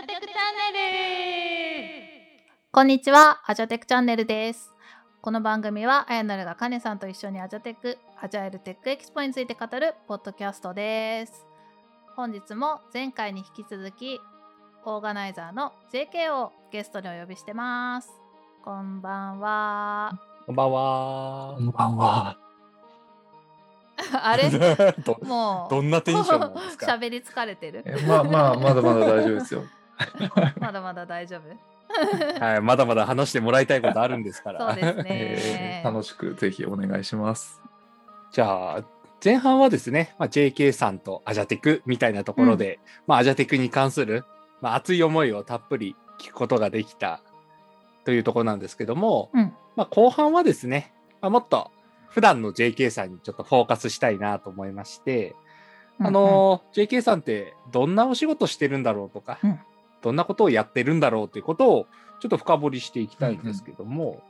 ジョテクチャンネルこんにちは、アジャテクチャンネルです。この番組は、あやなるがカネさんと一緒にアジャテク、アジャイルテックエキスポについて語るポッドキャストです。本日も前回に引き続き、オーガナイザーの JK をゲストにお呼びしてます。こんばんは。こんばんはこ。んばんは。あれ？どもう、どんなテンションなんですか？喋り疲れてるえまあまあ、まだまだ大丈夫ですよ。まだまだ大丈夫？はい、まだまだ話してもらいたいことあるんですから。そうですえねー。楽しくぜひお願いします。じゃあ、前半はですね、まあ、JK さんとアジャテクみたいなところで、まあ、アジャテクに関する、まあ、熱い思いをたっぷり聞くことができたというところなんですけども、うんまあ、後半はですね、まあ、もっと普段の JK さんにちょっとフォーカスしたいなと思いまして、あの JK さんってどんなお仕事してるんだろうとか、うんどんなことをやってるんだろうということをちょっと深掘りしていきたいんですけども、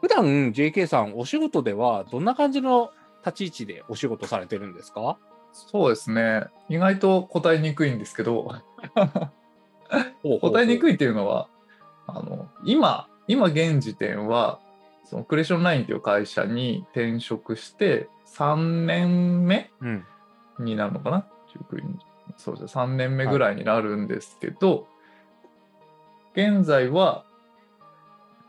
普段 JK さんお仕事ではどんな感じの立ち位置でお仕事されてるんですか？そうですね。意外と答えにくいんですけど、答えにくい。いっていうのは、あの今、今現時点は、そのクレーションラインという会社に転職して3年目うん。になるのかな？19そうですね3年目ぐらいになるんですけど、現在は、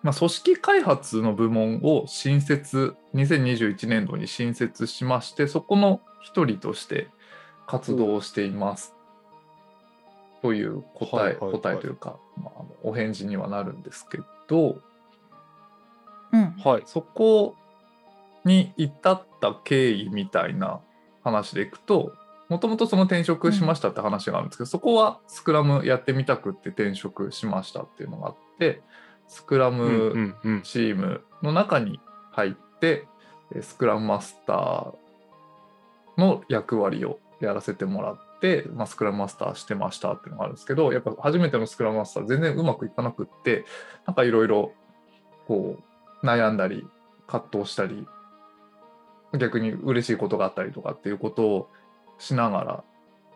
まあ、組織開発の部門を新設2021年度に新設しましてそこの一人として活動をしています、という答え、はいはいはい答えというか、まああのお返事にはなるんですけどうん。はい。そこに至った経緯みたいな話でいくともともとその転職しましたって話があるんですけど、そこはスクラムやってみたくって転職しましたっていうのがあってスクラうんうムんうん。チームの中に入って、えスクラムマスターの役割をやらせてもらって、まあ、スクラムマスターしてましたっていうのがあるんですけどやっぱ初めてのスクラムマスター全然うまくいかなくってなんかいろいろこう悩んだり葛藤したり逆に嬉しいことがあったりとかっていうことをしながら、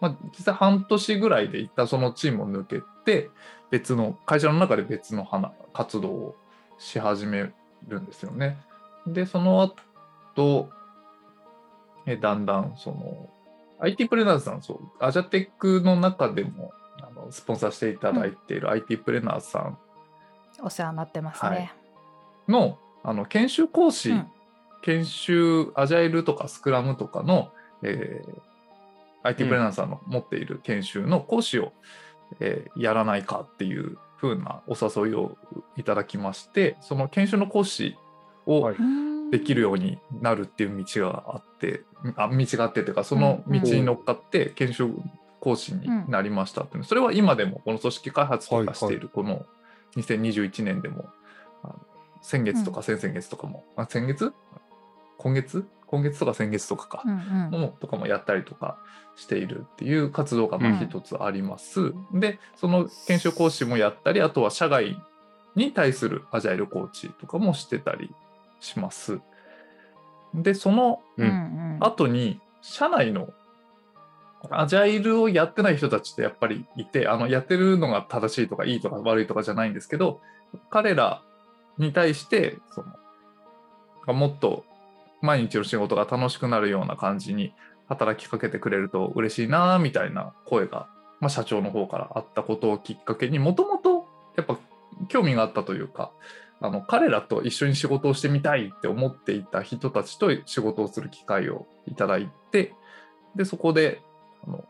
まあ、実際半年ぐらいで一旦そのチームを抜けて別の会社の中で別の花活動をし始めるんですよね。でその後えだんだんその IT プレナーズさんそうアジャテックの中でもあのスポンサーしていただいている IT プレナーズさんお世話になってますはいね。のあの研修講師、うん研修アジャイルとかスクラムとかの、えー IT プレーナーさんの持っている研修の講師を、えーやらないかっていう風なお誘いをいただきましてその研修の講師をはい。できるようになるっていう道があってあ道があってというかその道に乗っかって研修講師になりましたっていうの。それは今でもこの組織開発とかしているこの2021年でも先月とか先々月とかも、あ先月？今月？今月とか先月とかか、うんうんとかもやったりとかしているっていう活動がまあうん一つあります。でその研修講師もやったりあとは社外に対するアジャイルコーチとかもしてたりします。でそのうんうん後に社内のアジャイルをやってない人たちってやっぱりいてあのやってるのが正しいとかいいとか悪いとかじゃないんですけど彼らに対してそのもっと毎日の仕事が楽しくなるような感じに働きかけてくれると嬉しいなみたいな声が、まあ、社長の方からあったことをきっかけにもともとやっぱ興味があったというかあの彼らと一緒に仕事をしてみたいって思っていた人たちと仕事をする機会をいただいてでそこであの、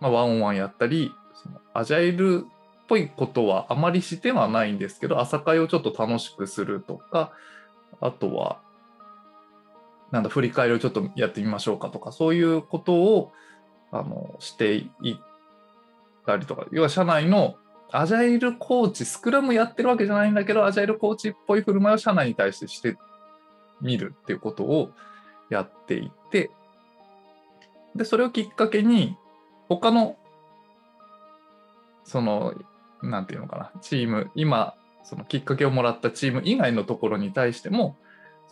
まあ、ワンオンワンやったりそのアジャイルっぽいことはあまりしてはないんですけど朝会をちょっと楽しくするとかあとはなんだ振り返りをちょっとやってみましょうかとかそういうことをあのしていったりとか要は社内のアジャイルコーチスクラムやってるわけじゃないんだけどアジャイルコーチっぽい振る舞いを社内に対してしてみるっていうことをやっていてでそれをきっかけに他のそのなんていうのかなチーム今そのきっかけをもらったチーム以外のところに対しても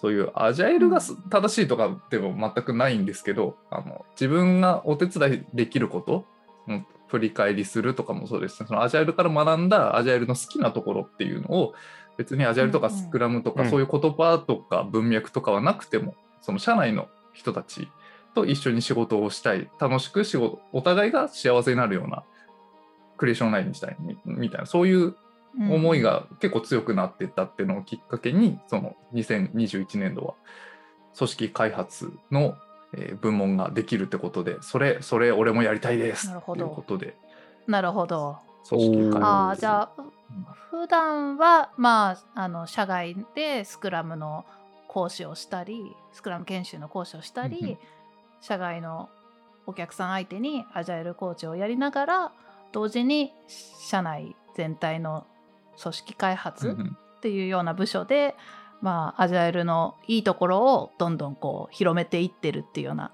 そういうアジャイルがす正しいとかでも全くないんですけどあの自分がお手伝いできることうん振り返りするとかもそうですね。そのアジャイルから学んだアジャイルの好きなところっていうのを別にアジャイルとかスクラムとかうん。そういう言葉とか文脈とかはなくてもその社内の人たちと一緒に仕事をしたい。楽しく仕事お互いが幸せになるようなクリエーションラインにしたいみみたいなそういう思いが結構強くなっていったっていうのをきっかけにその2021年度は組織開発のえー部門ができるってことでそれそれ俺もやりたいですなるほど。ということで。なるほど。組織開発。ああじゃあ普段はまああの社外でスクラムの講師をしたりスクラム研修の講師をしたり、うんうん。社外のお客さん相手にアジャイルコーチをやりながら同時に社内全体の組織開うん発っうんていうような部署で、まあアジャイルのいいところをどんどんこう広めていってるっていうような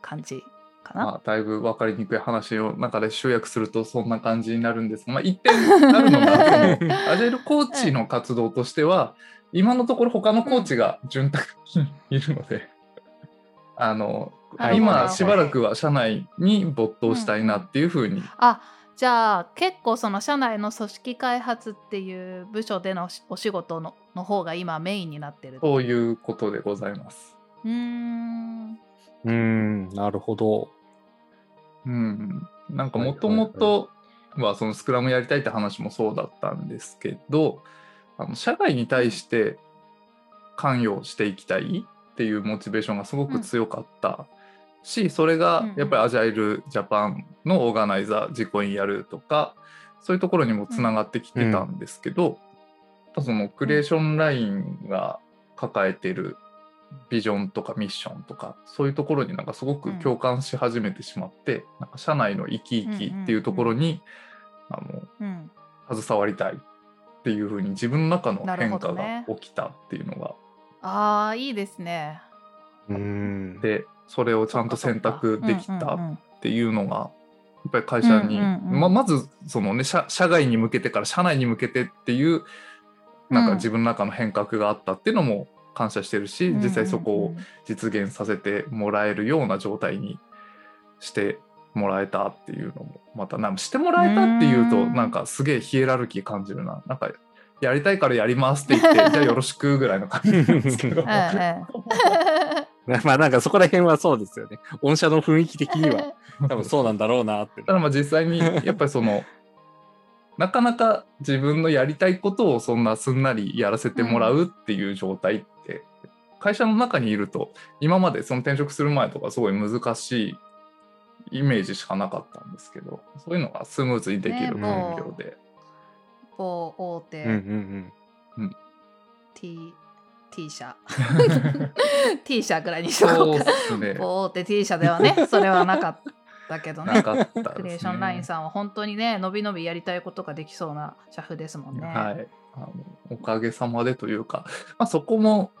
感じかな。まあ、だいぶ分かりにくい話の中で集約するとそんな感じになるんですが、まあ、一点あるのが アジャイルコーチの活動としては今のところ他のコーチが潤沢にいるので、あの今しばらくは社内に没頭したいなっていうふうに、あじゃあ結構その社内の組織開発っていう部署でのお仕事のの方が今メインになってる。そういうことでございます。うーんうーん、なるほど。うん、なんかはいもともとはそのスクラムやりたいって話もそうだったんですけどあの社外に対して関与していきたいっていうモチベーションがすごく強かったし、それがやっぱりアジャイルジャパンのオーガナイザー実行委員やるとかそういうところにもつながってきてたんですけど、そのクリエーションラインが抱えてるビジョンとかミッションとかそういうところになんかすごく共感し始めてしまって、なんか社内の生き生きっていうところに、あのうん。携わりたいっていうふうに自分の中の変化が起きたっていうのが、ああいいですね。うーん。でそれをちゃんと選択できたっていうのがやっぱり会社に、ままずそのね社社外に向けてから社内に向けてっていうなんか自分の中の変革があったっていうのも感謝してるし、実際そこを実現させてもらえるような状態にしてもらえたっていうのもまたなんかしてもらえたっていうとうん。なんかすげえヒエラルキー感じるな。なんかやりたいからやりますって言って じゃあよろしくぐらいの感じなんですけど まあなんかそこら辺はそうですよね。御社の雰囲気的には。多分そうなんだろうなって。ただまあ実際に やっぱりそのなかなか自分のやりたいことをそんなすんなりやらせてもらうっていう状態って、会社の中にいると今までその転職する前とかすごい難しいイメージしかなかったんですけどそういうのがスムーズにできるね環境で、某大手。うんうんうん。T, T 社 T 社ぐらいにしとこそうっうか。すね。某大手 T 社ではねそれはなかったけどね。ね、クリエーションラインさんは本当にね、のびのびやりたいことができそうな社風ですもんね。はい、あのおかげさまでというか、まあ、そこも、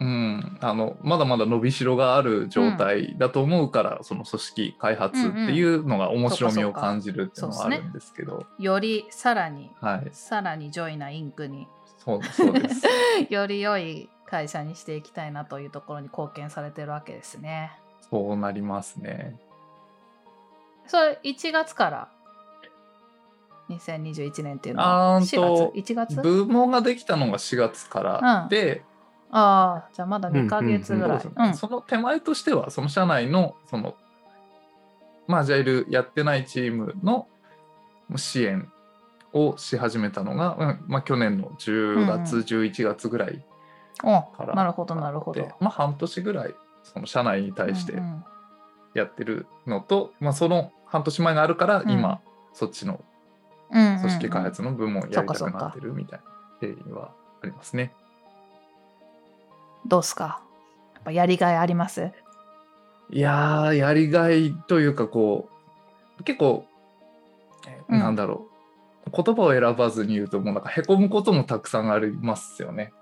うん、あのまだまだ伸びしろがある状態だと思うから、その組織開発っていうのが面白みを感じるっていうのはあるんですけど、よりさらに、はい。さらに joy な Inc. に。そうそうです。より良い会社にしていきたいなというところに貢献されてるわけですね。そうなりますね。それ1月から？2021年っていうのあはーんと4月 ?1 月？部門ができたのが4月からうんで、ああ、じゃあまだ2ヶ月ぐらい。その手前としてはその社内のそのまあジャイルやってないチームの支援をし始めたのが、うんまあ、去年の10月、うん11月ぐらいおからなるほど、なるほど。で。まあ半年ぐらいその社内に対してうんうんやってるのと、まあ、その半年前があるからうん。今、そっちのうんうんうん。組織開発の部門やりたくなってるみたいな経緯はありますね。どうっすか？やっぱやりがいあります？いやーやりがいというかこう結構、えうん。なんだろう。言葉を選ばずに言うともうなんかへこむこともたくさんありますよね。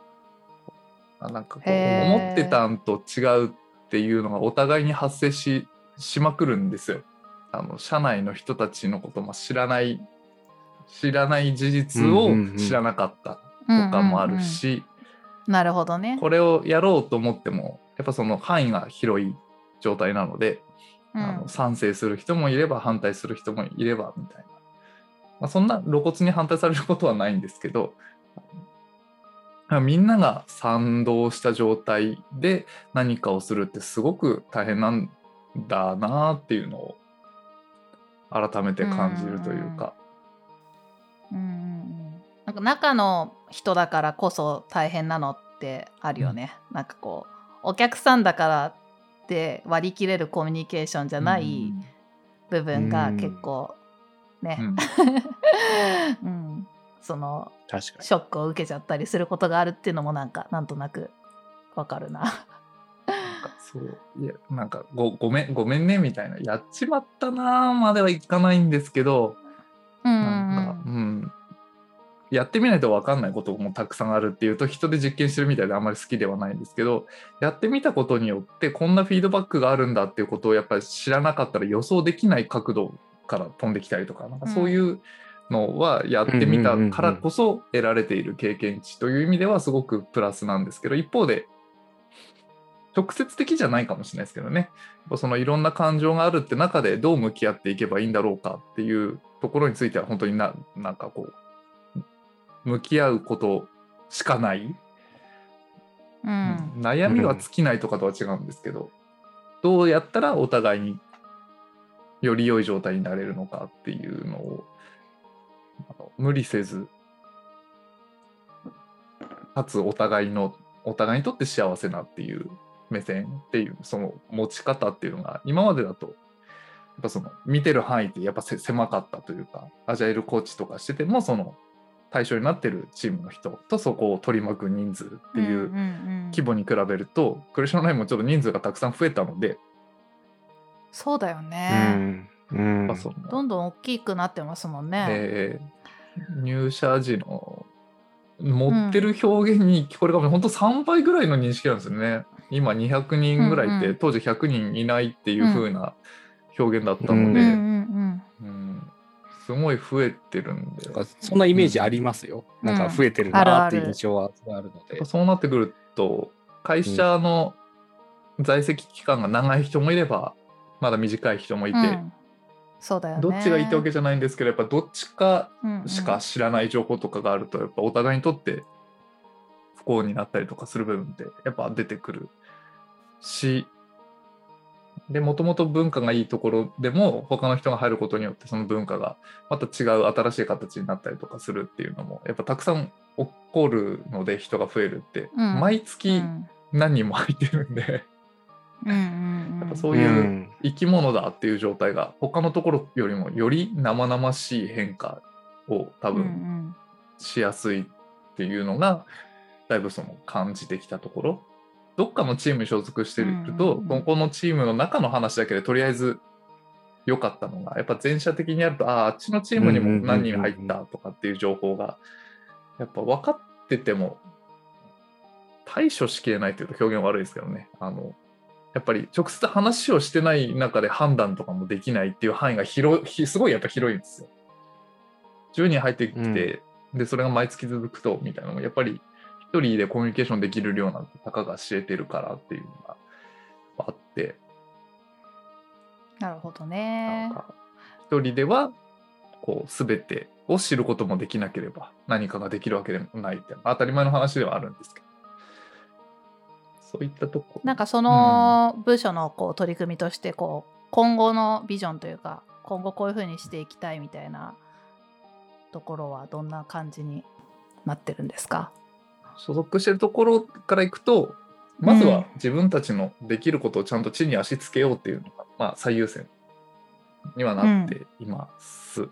あなんかこう思ってたんと違うっていうのがお互いに発生ししまくるんですよ。あの社内の人たちのことも知らない知らない事実を知らなかったとかもあるし、なるほどね。これをやろうと思ってもやっぱその範囲が広い状態なのでうん。あの賛成する人もいれば反対する人もいればみたいな、まあ、そんな露骨に反対されることはないんですけどまあみんなが賛同した状態で何かをするってすごく大変なんだなっていうのを改めて感じるというか。うんうんうん。なんか中の人だからこそ大変なのってあるよね、なんかこうお客さんだからって割り切れるコミュニケーションじゃない部分がうん結構ね。う、んうんその確かに。ショックを受けちゃったりすることがあるっていうのもなんかなんとなくわかるな。なんかそういやなんかごごめんごめんねみたいなやっちまったなーまではいかないんですけどうんなんか、うん、やってみないと分かんないこともたくさんあるっていうと人で実験してるみたいであんまり好きではないんですけどやってみたことによってこんなフィードバックがあるんだっていうことをやっぱり知らなかったら予想できない角度から飛んできたりとかなんかそういうのはやってみたからこそ得られている経験値という意味ではすごくプラスなんですけど一方で直接的じゃないかもしれないですけどね。そのいろんな感情があるって中でどう向き合っていけばいいんだろうかっていうところについては本当にななんかこう向き合うことしかない、うん。悩みは尽きないとかとは違うんですけど、どうやったらお互いにより良い状態になれるのかっていうのを無理せずかつお互いのお互いにとって幸せなっていう目線っていうその持ち方っていうのが今までだとやっぱその見てる範囲ってやっぱせ狭かったというかアジャイルコーチとかしててもその対象になってるチームの人とそこを取り巻く人数っていう規模に比べると、クレションラインもちょっと人数がたくさん増えたので、そうだようね、ん。うん。まあそのどんどん大きくなってますもんね。えー入社時の持ってる表現にこれが本当3倍ぐらいの認識なんですよね。今200人ぐらいいて、うんうん当時100人いないっていう風な表現だったうんので、うんうんうんすごい増えてるんで。そんなイメージありますよ。うんなんか増えてるなっていう印象はあるので。そうなってくると会社の在籍期間が長い人もいればまだ短い人もいて、うんうんそうだよね。どっちがいいってわけじゃないんですけどやっぱどっちかうんうん。しか知らない情報とかがあるとやっぱお互いにとって不幸になったりとかする部分ってやっぱ出てくるしでもともと文化がいいところでも他の人が入ることによってその文化がまた違う新しい形になったりとかするっていうのもやっぱたくさん起こるので人が増えるって、うん。毎う月ん。何人も入ってるんで、うんうんやっぱそうういううん。生き物だっていう状態が他のところよりもより生々しい変化を多分んしやすいっていうのがだいぶその感じてきたところ。どっかのチームに所属してると、うんうんうん。ここのチームの中の話だけでとりあえず良かったのがやっぱ全社的にやるとあああっちのチームにも何人入ったとかっていう情報がやっぱ分かってても対処しきれないというと表現悪いですけどね。あのやっぱり直接話をしてない中で判断とかもできないっていう範囲が広すごいやっぱ広いんですよ。10人入ってきて、でそれが毎月続くとみたいなのもやっぱり一人でコミュニケーションできる量なんてたかが知れてるからっていうのがあって、なるほどね。か一人ではこう全てを知ることもできなければ何かができるわけでもないって当たり前の話ではあるんですけどそういったとこ。なんかその部署のこう取り組みとしてこう今後のビジョンというか今後こういうふうにしていきたいみたいなところはどんな感じになってるんですか？所属してるところからいくとまずうんは自分たちのできることをちゃんと地に足つけようっていうのが、まあ、最優先にはなっています。う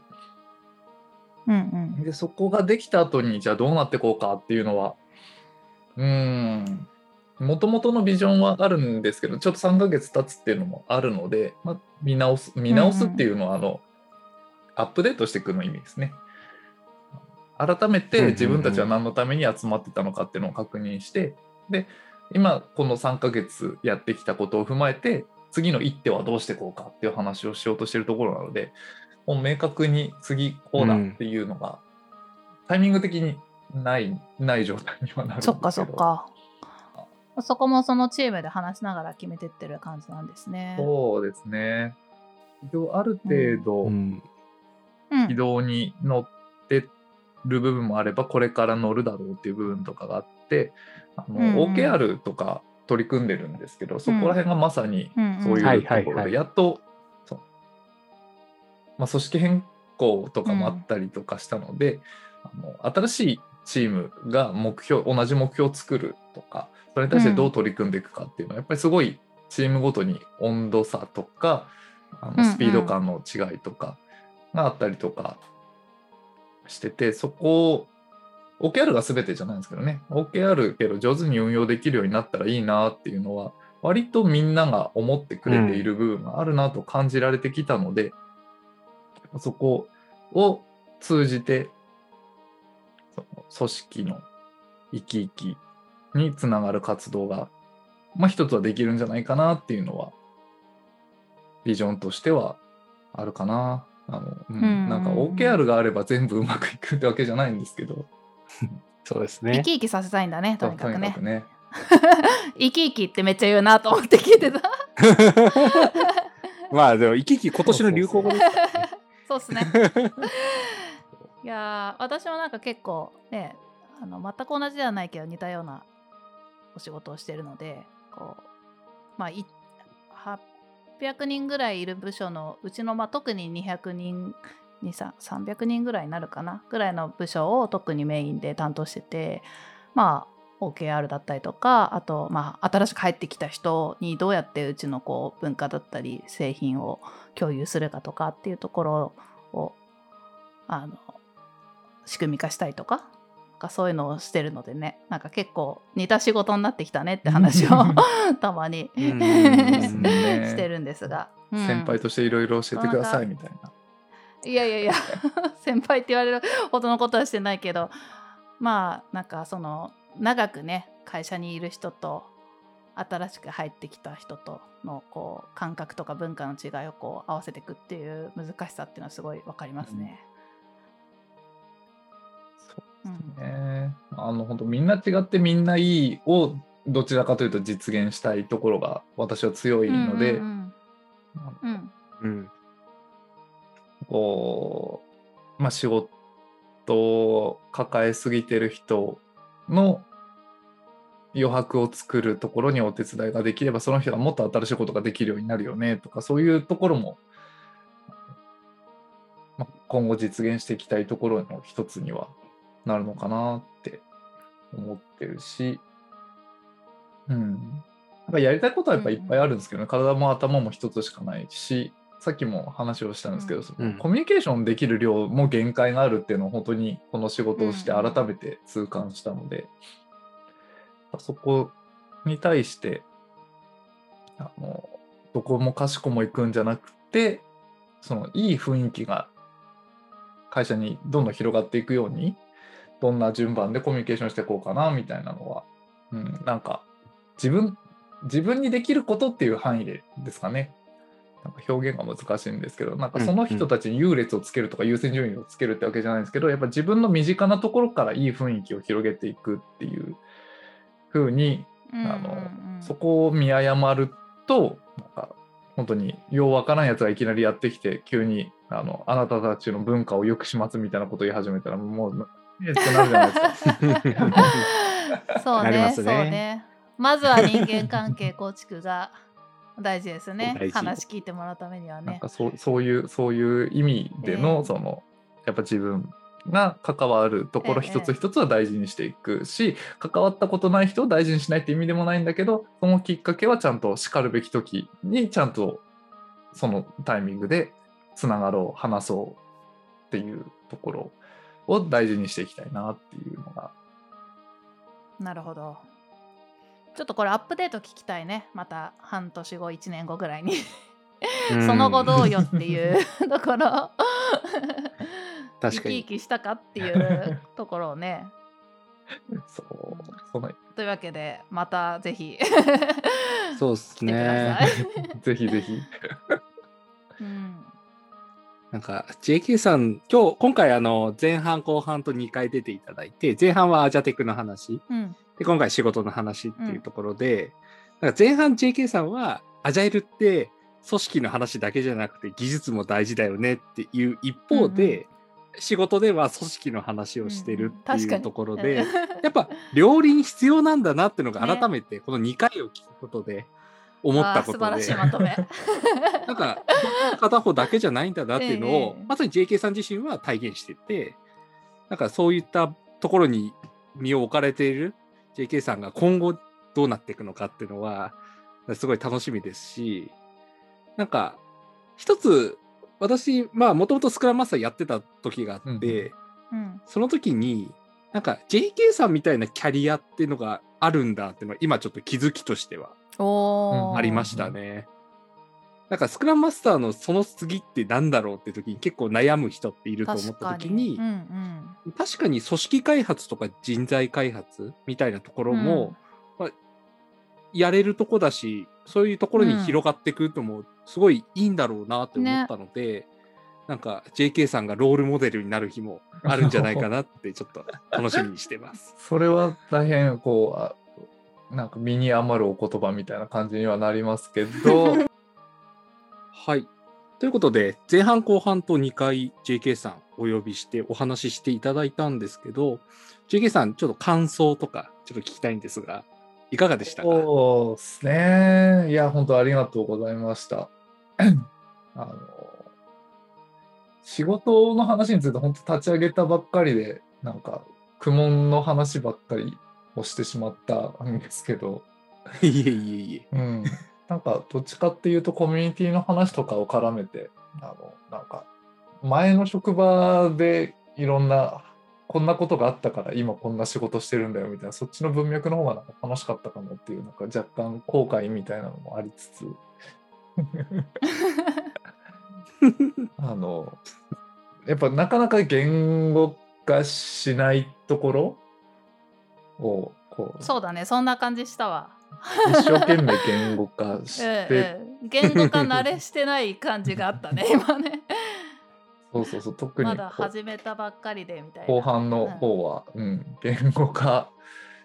ん。うんでそこができた後にじゃあどうなっていこうかっていうのはうーんもともとのビジョンはあるんですけどちょっと3ヶ月経つっていうのもあるので、まあ、見直す見直すっていうのは、あのアップデートしていくの意味ですね。改めて自分たちは何のために集まってたのかっていうのを確認してで今この3ヶ月やってきたことを踏まえて次の一手はどうしていこうかっていう話をしようとしてるところなのでもう明確に次こうだっていうのが、タイミング的にないない状態にはなるんですけど。そっかそっかそこもそのチームで話しながら決めてってる感じなんですね。そうですね。ある程度、うん。うん。軌道に乗ってる部分もあればこれから乗るだろうっていう部分とかがあってあの、うんうん。OKR とか取り組んでるんですけどそこら辺がまさにうんうん。そういうところでやっとまあ、組織変更とかもあったりとかしたので、あの新しいチームが目標同じ目標を作るとかそれに対してどう取り組んでいくかっていうのはやっぱりすごいチームごとに温度差とかあうんうん。のスピード感の違いとかがあったりとかしてて、そこを OKR が全てじゃないんですけどね。OKR けど上手に運用できるようになったらいいなっていうのは割とみんなが思ってくれている部分があるなと感じられてきたので、そこを通じて組織の生き生きにつながる活動が、まあ、一つはできるんじゃないかなっていうのはビジョンとしてはあるかな。あのうんうんなんか OKR があれば全部うまくいくってわけじゃないんですけど、そうです生ね。き生きさせたいんだね、とにかくね。ね。生き生きってめっちゃ言うなと思って聞いてた。まあでも、生き生き今年の流行語です。そうっすね。いやー私もなんか結構ねあの全く同じではないけど似たようなお仕事をしてるのでこうまあ800人ぐらいいる部署のうちの、まあ、特に200人に300人ぐらいになるかなぐらいの部署を特にメインで担当しててまあ OKR だったりとかあと、まあ、新しく入ってきた人にどうやってうちのこう文化だったり製品を共有するかとかっていうところをあの仕組み化したりとかかそういうのをしてるのでねなんか結構似た仕事になってきたねって話を たまにしてるんですが、うん先輩としていろいろ教えてくださいみたいな。いやいやいや 先輩って言われるほどのことはしてないけどまあなんかその長くね会社にいる人と新しく入ってきた人とのこう感覚とか文化の違いをこう合わせていくっていう難しさっていうのはすごいわかりますね。そね。あの本当みんな違ってみんないいをどちらかというと実現したいところが私は強いので、うんうんうんうん。こうまあ仕事を抱えすぎてる人の余白を作るところにお手伝いができればその人がもっと新しいことができるようになるよねとかそういうところも、まあ、今後実現していきたいところの一つにはなるのかなって思ってるし、うん、なんかやりたいことはやっぱいっぱいあるんですけどね、体も頭も一つしかないしさっきも話をしたんですけど、うんコミュニケーションできる量も限界があるっていうのを本当にこの仕事をして改めて痛感したので、そこに対してあのどこもかしこも行くんじゃなくてそのいい雰囲気が会社にどんどん広がっていくようにどんな順番でコミュニケーションしていこうかなみたいなのは、うん、なんか自分自分にできることっていう範囲でですかね。なんか表現が難しいんですけどなんかその人たちに優劣をつけるとか優先順位をつけるってわけじゃないんですけどやっぱ自分の身近なところからいい雰囲気を広げていくっていう風にうんあのうん。うんそこを見誤るとなんか本当にようわからんやつがいきなりやってきて急にあのあなたたちの文化を良くしますみたいなことを言い始めたらもうえってなるじゃないですか。そうねそうね。ねまずは人間関係構築が大事ですね。話聞いてもらうためにはね。なんかそうそういうそういう意味での、ええ。そのやっぱ自分が関わるところええ一つ一つは大事にしていくし、関わったことない人を大事にしないって意味でもないんだけどそのきっかけはちゃんとしかるべき時にちゃんとそのタイミングでつながろう話そうっていうところを大事にしていきたいなっていうのが。なるほど。ちょっとこれアップデート聞きたいね。また半年後1年後ぐらいに。その後どうよっていう ところ。生き生確かに。きしたかっていうところをね。そう。その。というわけでまたぜひ。そうですね。さ。い、ぜひぜひ。うん、なんか JK さん、今日、今回あの前半後半と2回出ていただいて、前半はアジャテクの話、うん。で今回仕事の話っていうところで、なんか前半 JK さんはアジャイルって組織の話だけじゃなくて技術も大事だよねっていう一方で、仕事では組織の話をしてるっていうところで、やっぱ両輪必要なんだなっていうのがね。改めてこの2回を聞くことで思ったことで、素晴らしいまとめ。なんか片方だけじゃないんだなっていうのを、ええ。まさに JK さん自身は体現しててなんかそういったところに身を置かれている JK さんが今後どうなっていくのかっていうのはすごい楽しみですしなんか一つ私まあもともとスクラムマスターやってた時があって、うんその時になんか JK さんみたいなキャリアっていうのがあるんだっていうのは今ちょっと気づきとしてはありましたね。なんかスクラムマスターのその次ってなんだろうって時に結構悩む人っていると思った時にうんうん。確かに組織開発とか人材開発みたいなところも、まあ、やれるとこだしそういうところに広がっていくともすごいいいんだろうなって思ったので、なんか JK さんがロールモデルになる日もあるんじゃないかなってちょっと楽しみにしてます。それは大変こうあなんか身に余るお言葉みたいな感じにはなりますけど。はい。ということで、前半後半と2回 JK さんお呼びしてお話ししていただいたんですけど、JK さん、ちょっと感想とかちょっと聞きたいんですが、いかがでしたか？そうですね。いや本当ありがとうございました。あの仕事の話について本当立ち上げたばっかりでなんか苦悶の話ばっかりをしてしまったんですけど。いえいえいえ。うん、なんかどっちかっていうとコミュニティの話とかを絡めてあのなんか前の職場でいろんなこんなことがあったから今こんな仕事してるんだよみたいなそっちの文脈の方がなんか楽しかったかもっていうなんか若干後悔みたいなのもありつつ。あのやっぱなかなか言語化しないところをこうそうだねそんな感じしたわ。一生懸命言語化して、ええ言語化慣れしてない感じがあったね 今ね。そうそうそう特にまだ始めたばっかりでみたいな。後半の方は、うん言語化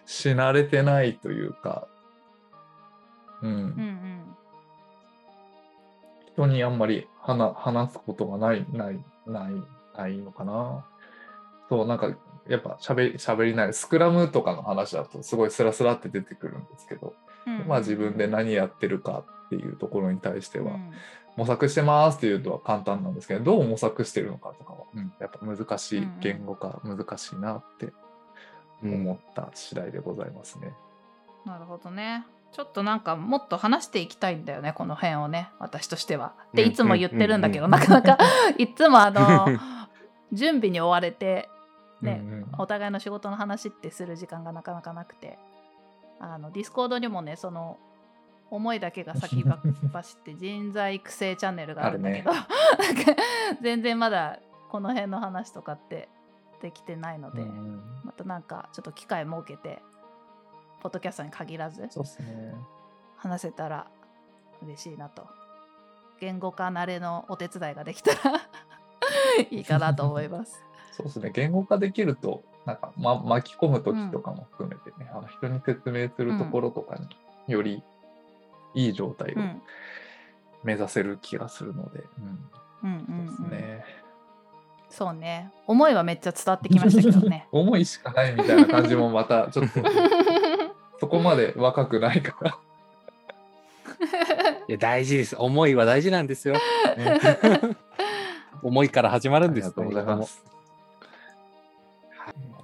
し慣れてないというか、うんうんうん人にあんまり話話すことがないないないないのかな。そうなんかやっぱしゃべしゃべりないスクラムとかの話だとすごいスラスラって出てくるんですけど、うんうんまあ自分で何やってるかっていうところに対しては、うん模索してますっていうとは簡単なんですけどどう模索してるのかとかは、うんやっぱ難しい言語化難しいなって思った次第でございますね。なるほどね。ちょっとなんかもっと話していきたいんだよねこの辺をね私としては。でうんいつも言ってるんだけど、うんなかなかいつもあの 準備に追われてね、うんうん。お互いの仕事の話ってする時間がなかなかなくて。あのディスコードにもねその思いだけが先走って 人材育成チャンネルがあるんだけど、なんか全然まだこの辺の話とかってできてないので、うんまたなんかちょっと機会設けてポッドキャストに限らず。話せたら嬉しいなと。言語化慣れのお手伝いができたら いいかなと思います。そうですね。言語化できると、なんか、ま、巻き込む時とかも含めてね、あの人に説明するところとかによりいい状態をうん目指せる気がするので、うんうんうんうんそうですね。そうね思いはめっちゃ伝わってきましたけどね。思いしかないみたいな感じもまた ちょっとそこまで若くないから。いや大事です。思いは大事なんですよ。ね思いから始まるんですありがとうござい何ます。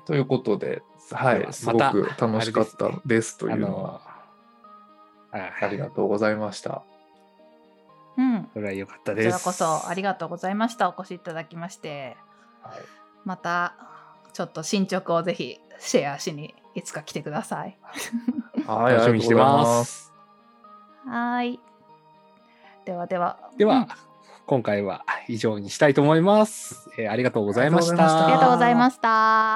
ということで、はい、すごく楽しかったですというのは、ありがとうございました。うん、それは良かったこです。ちらこそありがとうございました。お越しいただきまして。はい。またちょっと進捗をぜひシェアしにいつか来てください。はい、楽しみにしてます。はーい。ではでは。では、うん今回は以上にしたいと思います。えーありがとうございました。ありがとうございましたありがと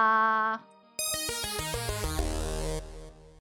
うございました。